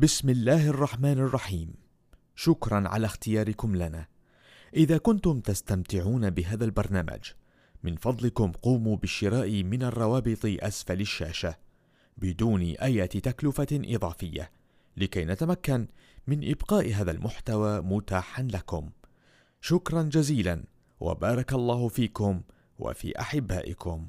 بسم الله الرحمن الرحيم. شكرا على اختياركم لنا. إذا كنتم تستمتعون بهذا البرنامج من فضلكم قوموا بالشراء من الروابط أسفل الشاشة بدون أي تكلفة إضافية لكي نتمكن من إبقاء هذا المحتوى متاحا لكم. شكرا جزيلا وبارك الله فيكم وفي أحبائكم.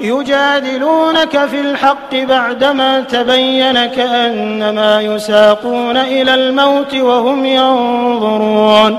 يجادلونك في الحق بعدما تبين كأنما يساقون إلى الموت وهم ينظرون.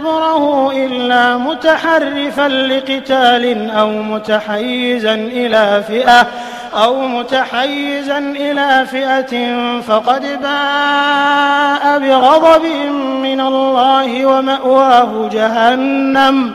دبره إلا متحرفا لقتال أو متحيزا إلى فئة أو متحيزا إلى فئة فقد باء بغضب من الله ومأواه جهنم.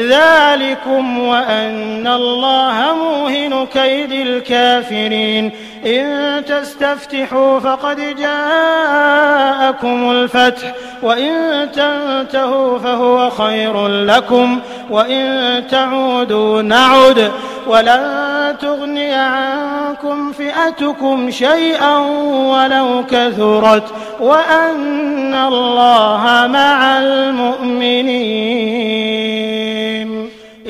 ذلكم وأن الله موهن كيد الكافرين. إن تستفتحوا فقد جاءكم الفتح وإن تنتهوا فهو خير لكم وإن تعودوا نعد. ولن تغني عنكم فئتكم شيئا ولو كثرت. وأن الله مع المؤمنين.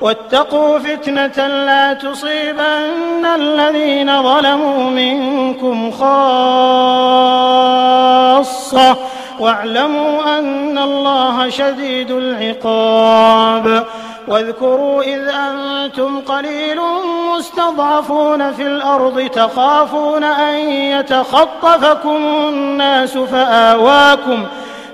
واتقوا فتنة لا تصيبن الذين ظلموا منكم خاصة. واعلموا أن الله شديد العقاب. واذكروا إذ أنتم قليل مستضعفون في الأرض تخافون أن يتخطفكم الناس فآواكم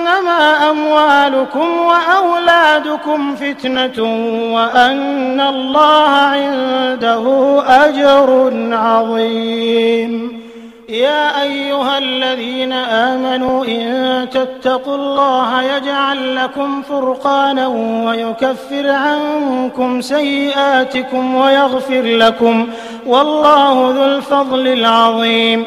أنما أموالكم وأولادكم فتنة وأن الله عنده أجر عظيم. يا أيها الذين آمنوا إن تتقوا الله يجعل لكم فرقانا ويكفر عنكم سيئاتكم ويغفر لكم. والله ذو الفضل العظيم.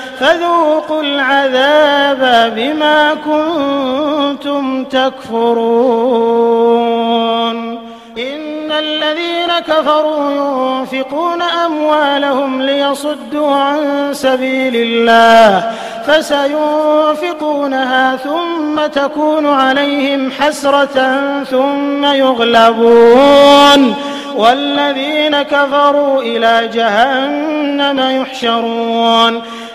فذوقوا العذاب بما كنتم تكفرون. إن الذين كفروا ينفقون أموالهم ليصدوا عن سبيل الله فسينفقونها ثم تكون عليهم حسرة ثم يغلبون. والذين كفروا إلى جهنم يحشرون.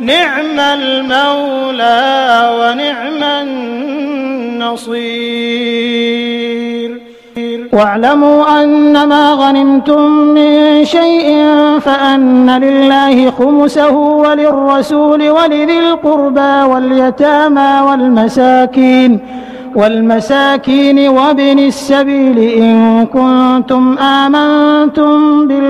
نعم المولى ونعم النصير. واعلموا أنما غنمتم من شيء فأن لله خمسه وللرسول ولذي القربى واليتامى والمساكين والمساكين وابن السبيل إن كنتم آمنتم بالله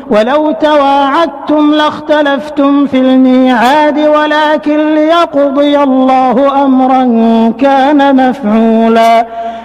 ولو تواعدتم لاختلفتم في الميعاد ولكن ليقضي الله أمرا كان مفعولا.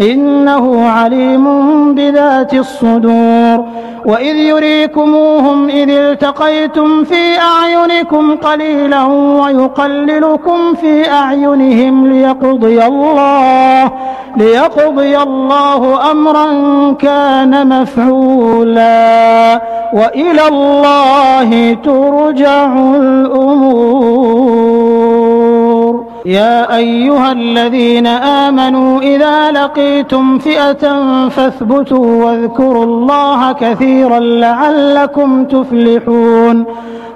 إنه عليم بذات الصدور. وإذ يريكموهم إذ التقيتم في أعينكم قليلا ويقللكم في أعينهم ليقضي الله ليقضي الله أمرا كان مفعولا. وإلى الله ترجع الأمور. يا أيها الذين آمنوا إذا لقيتم فئة فاثبتوا واذكروا الله كثيرا لعلكم تفلحون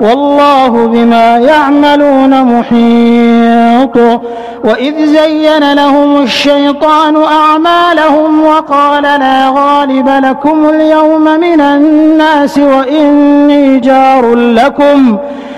والله بما يعملون محيط. وإذ زين لهم الشيطان أعمالهم وقال لا غالب لكم اليوم من الناس وإني جار لكم.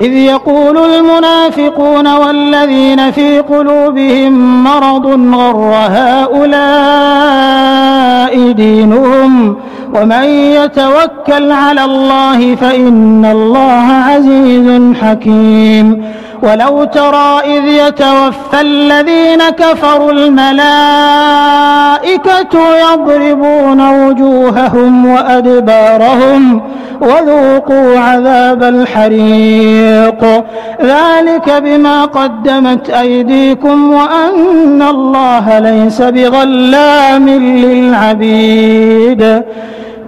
إذ يقول المنافقون والذين في قلوبهم مرض غر هؤلاء دينهم ومن يتوكل على الله فإن الله عزيز حكيم. ولو ترى إذ يتوفى الذين كفروا الملائكة يضربون وجوههم وأدبارهم وذوقوا عذاب الحريق. ذلك بما قدمت أيديكم وأن الله ليس بظلام للعبيد.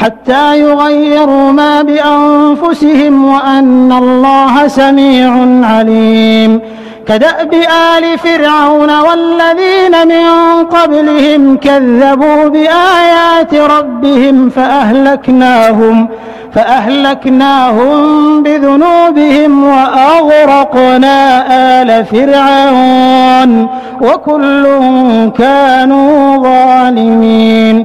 حتى يغيروا ما بأنفسهم وأن الله سميع عليم. كدأب آل فرعون والذين من قبلهم كذبوا بآيات ربهم فأهلكناهم فأهلكناهم بذنوبهم وأغرقنا آل فرعون. وكل كانوا ظالمين.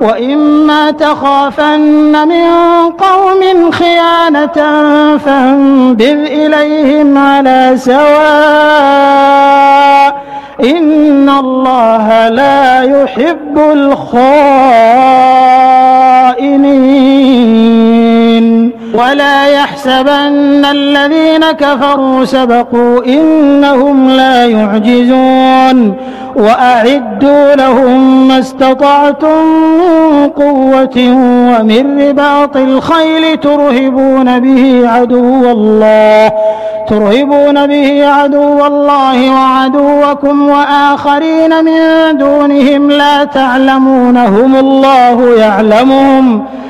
وإما تخافن من قوم خيانة فانبذ إليهم على سواء إن الله لا يحب الخائنين. ولا يحسبن الذين كفروا سبقوا إنهم لا يعجزون وأعدوا لهم ما استطعتم من قوة ومن رباط الخيل ترهبون به عدو الله ترهبون به عدو الله وعدوكم وآخرين من دونهم لا تعلمونهم الله يعلمهم.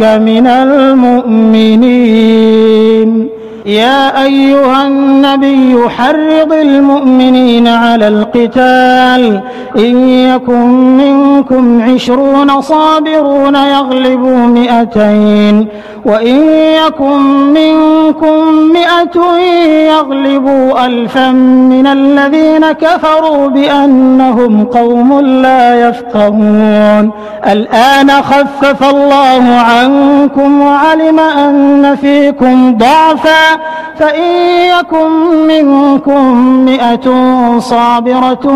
من المؤمنين. يا أيها النبي حرض المؤمنين على القتال. إن يكن منكم عشرون صابرون يغلبوا مئتين. وإن يكن منكم مئة يغلبوا ألفا من الذين كفروا بأنهم قوم لا يفقهون. الآن خفف الله عنكم وعلم أن فيكم ضعفا. فإن يكن منكم مئة صابرة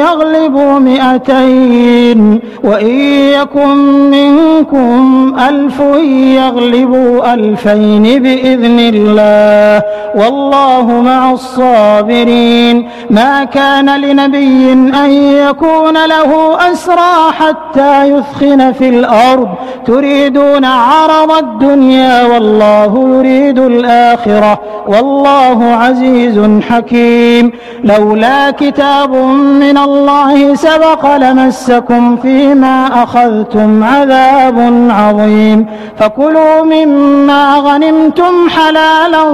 يغلبوا مئتين وإن يكن منكم ألف يغلبوا ألفين بإذن الله والله مع الصابرين. ما كان لنبي أن يكون له أسرى حتى يثخن في الأرض. تريدون عرض الدنيا والله يريد الآخرة. والله عزيز حكيم. لولا كتاب من الله سبق لمسكم فيما أخذتم عذاب عظيم. فكلوا مما غنمتم حلالا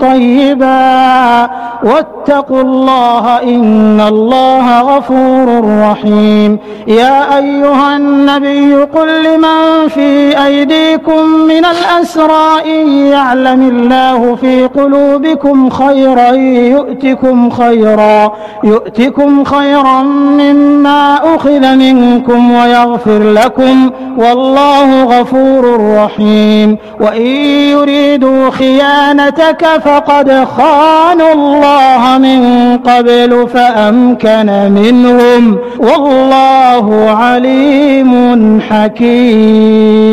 طيبا. واتقوا الله إن الله غفور رحيم. يا أيها النبي قل لمن في أيديكم من الأسرى إن يعلم الله في قلوبكم خيرا يؤتكم خيرا يؤتكم خيرا مما أخذ منكم ويغفر لكم والله غفور رحيم. وإن يريدوا خيانتك فقد خانوا الله من قبل فأمكن منهم. والله عليم حكيم.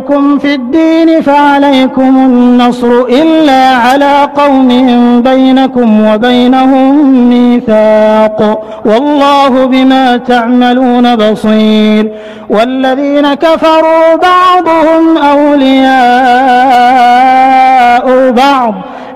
ينصركم في الدين فعليكم النصر إلا على قوم بينكم وبينهم ميثاق والله بما تعملون بصير والذين كفروا بعضهم أولياء بعض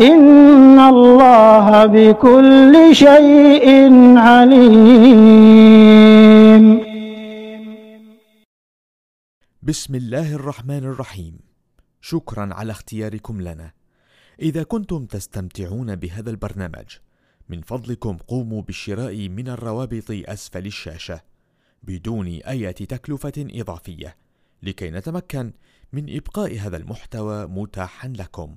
إن الله بكل شيء عليم. بسم الله الرحمن الرحيم. شكرا على اختياركم لنا. إذا كنتم تستمتعون بهذا البرنامج من فضلكم قوموا بالشراء من الروابط أسفل الشاشة بدون أي تكلفة إضافية لكي نتمكن من إبقاء هذا المحتوى متاحا لكم.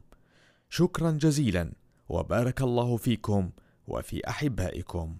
شكرا جزيلا وبارك الله فيكم وفي أحبائكم.